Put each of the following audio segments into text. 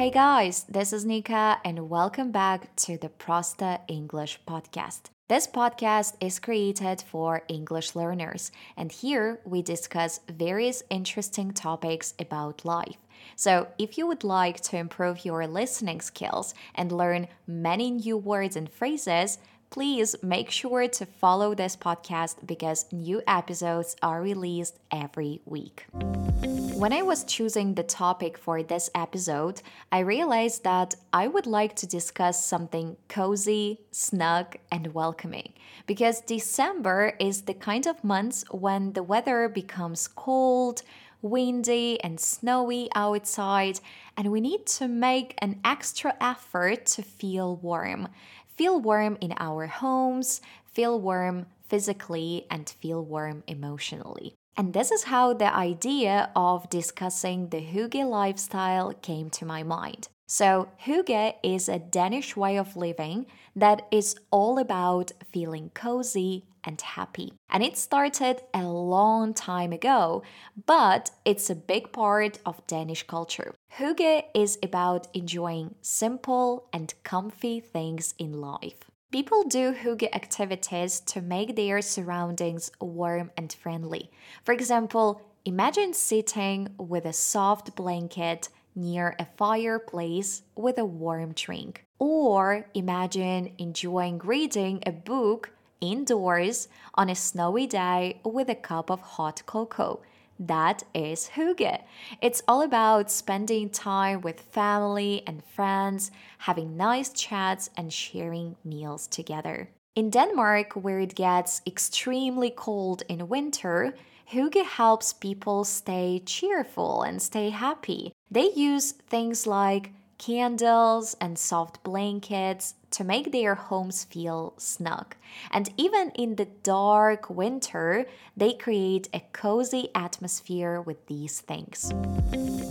Hey guys, this is Nika, and welcome back to the Prosta English podcast. This podcast is created for English learners, and here we discuss various interesting topics about life. So, if you would like to improve your listening skills and learn many new words and phrases, please make sure to follow this podcast because new episodes are released every week. When I was choosing the topic for this episode, I realized that I would like to discuss something cozy, snug, and welcoming because December is the kind of month when the weather becomes cold, windy, and snowy outside, and we need to make an extra effort to feel warm feel warm in our homes, feel warm physically, and feel warm emotionally. And this is how the idea of discussing the hygge lifestyle came to my mind. So, hygge is a Danish way of living that is all about feeling cozy and happy. And it started a long time ago, but it's a big part of Danish culture. Hygge is about enjoying simple and comfy things in life. People do hygge activities to make their surroundings warm and friendly. For example, imagine sitting with a soft blanket near a fireplace with a warm drink. Or imagine enjoying reading a book indoors on a snowy day with a cup of hot cocoa. That is hygge. It's all about spending time with family and friends, having nice chats, and sharing meals together. In Denmark, where it gets extremely cold in winter, hygge helps people stay cheerful and stay happy. They use things like candles and soft blankets to make their homes feel snug. And even in the dark winter, they create a cozy atmosphere with these things.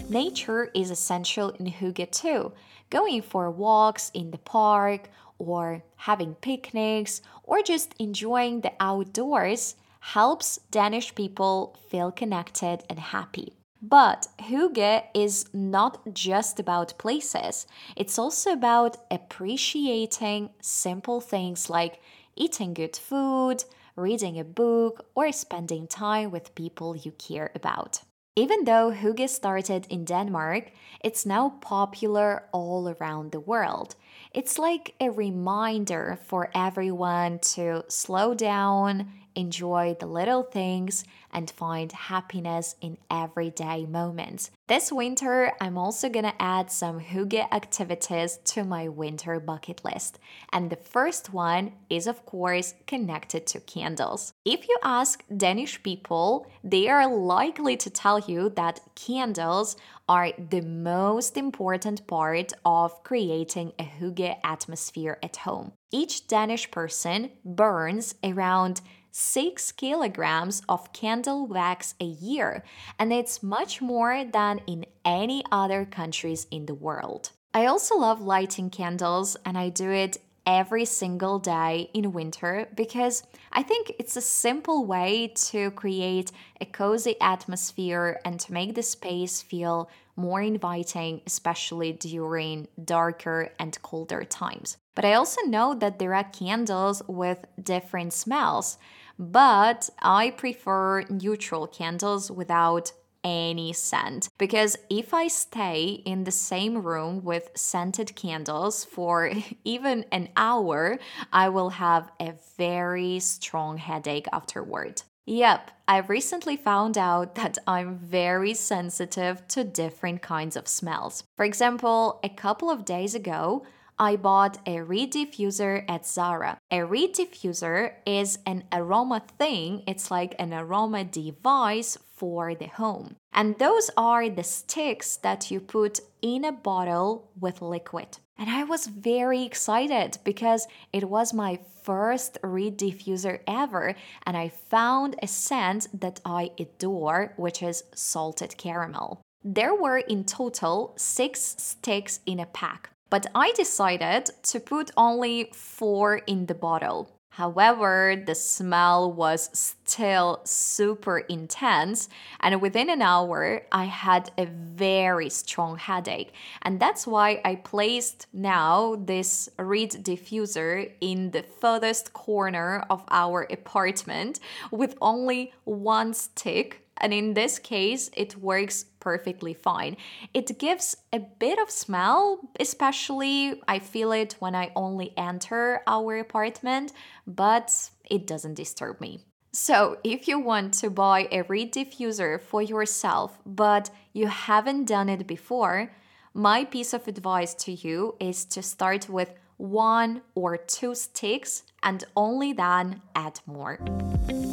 Nature is essential in hygge too. Going for walks in the park, or having picnics, or just enjoying the outdoors helps Danish people feel connected and happy. But hygge is not just about places, it's also about appreciating simple things like eating good food, reading a book, or spending time with people you care about. Even though hygge started in Denmark, it's now popular all around the world. It's like a reminder for everyone to slow down, enjoy the little things, and find happiness in everyday moments. This winter, I'm also gonna add some hygge activities to my winter bucket list. And the first one is, of course, connected to candles. If you ask Danish people, they are likely to tell you that candles are the most important part of creating a hygge atmosphere at home. Each Danish person burns around 6 kilograms of candle wax a year, and it's much more than in any other countries in the world. I also love lighting candles, and I do it every single day in winter because I think it's a simple way to create a cozy atmosphere and to make the space feel more inviting, especially during darker and colder times. But I also know that there are candles with different smells, but I prefer neutral candles without any scent because if I stay in the same room with scented candles for even an hour, I will have a very strong headache afterward. Yep, I recently found out that I'm very sensitive to different kinds of smells. For example, a couple of days ago, I bought a reed diffuser at Zara. A reed diffuser is an aroma thing, it's like an aroma device for the home. And those are the sticks that you put in a bottle with liquid. And I was very excited because it was my first reed diffuser ever, and I found a scent that I adore, which is salted caramel. There were in total six sticks in a pack, but I decided to put only four in the bottle. However, the smell was still super intense, and within an hour, I had a very strong headache. And that's why I placed now this reed diffuser in the furthest corner of our apartment with only one stick and in this case, it works perfectly fine. It gives a bit of smell, especially I feel it when I only enter our apartment, but it doesn't disturb me. So, if you want to buy a reed diffuser for yourself, but you haven't done it before, my piece of advice to you is to start with one or two sticks and only then add more.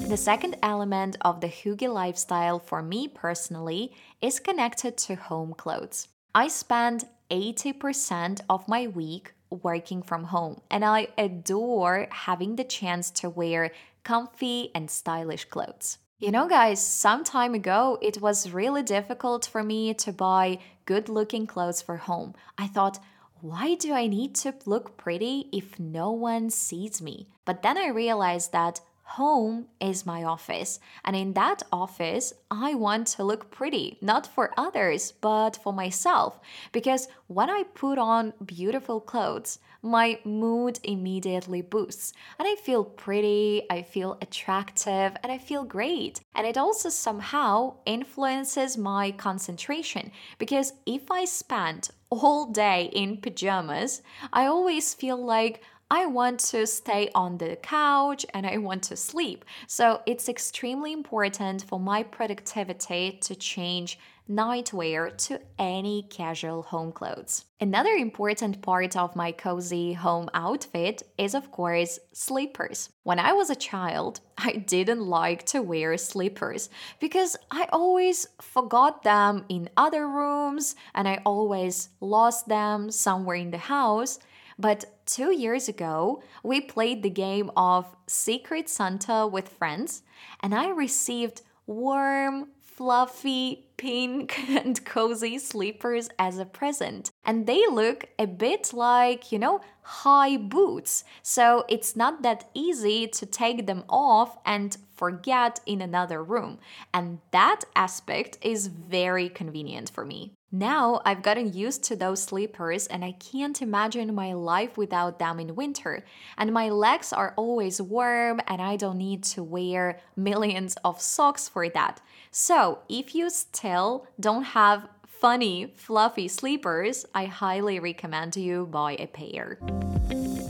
The second element of the hygge lifestyle for me personally is connected to home clothes. I spend 80% of my week working from home, and I adore having the chance to wear comfy and stylish clothes. You know, guys, some time ago it was really difficult for me to buy good looking clothes for home. I thought, why do I need to look pretty if no one sees me? But then I realized that home is my office. And in that office, I want to look pretty, not for others, but for myself. Because when I put on beautiful clothes, my mood immediately boosts. And I feel pretty, I feel attractive, and I feel great. And it also somehow influences my concentration. Because if I spend all day in pajamas, I always feel like I want to stay on the couch and I want to sleep. So it's extremely important for my productivity to change nightwear to any casual home clothes. Another important part of my cozy home outfit is, of course, slippers. When I was a child, I didn't like to wear slippers because I always forgot them in other rooms and I always lost them somewhere in the house. But two years ago, we played the game of Secret Santa with friends, and I received warm, fluffy, pink, and cozy sleepers as a present. And they look a bit like, you know, high boots. So it's not that easy to take them off and forget in another room. And that aspect is very convenient for me. Now I've gotten used to those sleepers and I can't imagine my life without them in winter. And my legs are always warm and I don't need to wear millions of socks for that. So if you still don't have funny, fluffy sleepers, I highly recommend you buy a pair.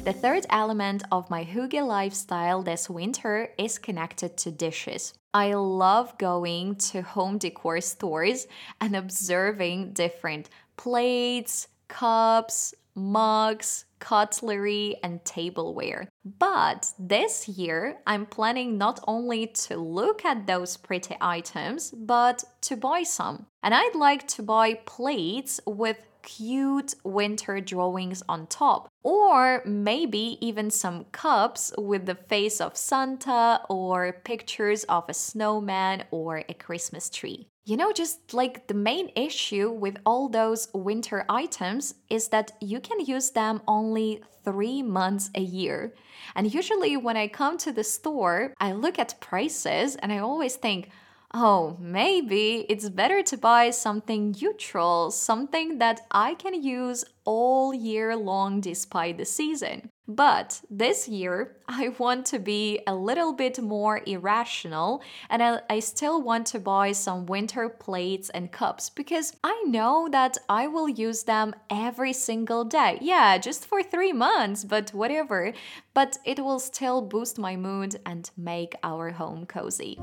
The third element of my hygge lifestyle this winter is connected to dishes. I love going to home decor stores and observing different plates, cups, mugs, cutlery, and tableware. But this year, I'm planning not only to look at those pretty items, but to buy some. And I'd like to buy plates with cute winter drawings on top, or maybe even some cups with the face of Santa or pictures of a snowman or a Christmas tree. You know, just like the main issue with all those winter items is that you can use them only three months a year. And usually, when I come to the store, I look at prices and I always think, oh, maybe it's better to buy something neutral, something that I can use all year long despite the season. But this year, I want to be a little bit more irrational and I, I, still want to buy some winter plates and cups because I know that I will use them every single day. Yeah, just for three months, but whatever. But it will still boost my mood and make our home cozy.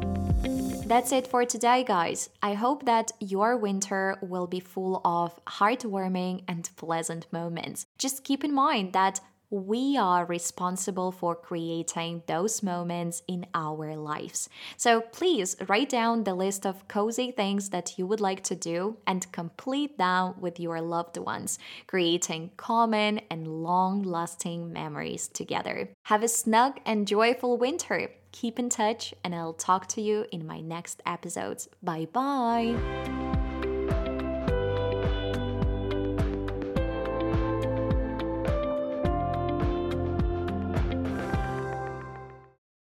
That's it for today, guys. I hope that your winter will be full of heartwarming and pleasant moments. Just keep in mind that we are responsible for creating those moments in our lives. So please write down the list of cozy things that you would like to do and complete them with your loved ones, creating common and long lasting memories together. Have a snug and joyful winter. Keep in touch, and I'll talk to you in my next episodes. Bye bye.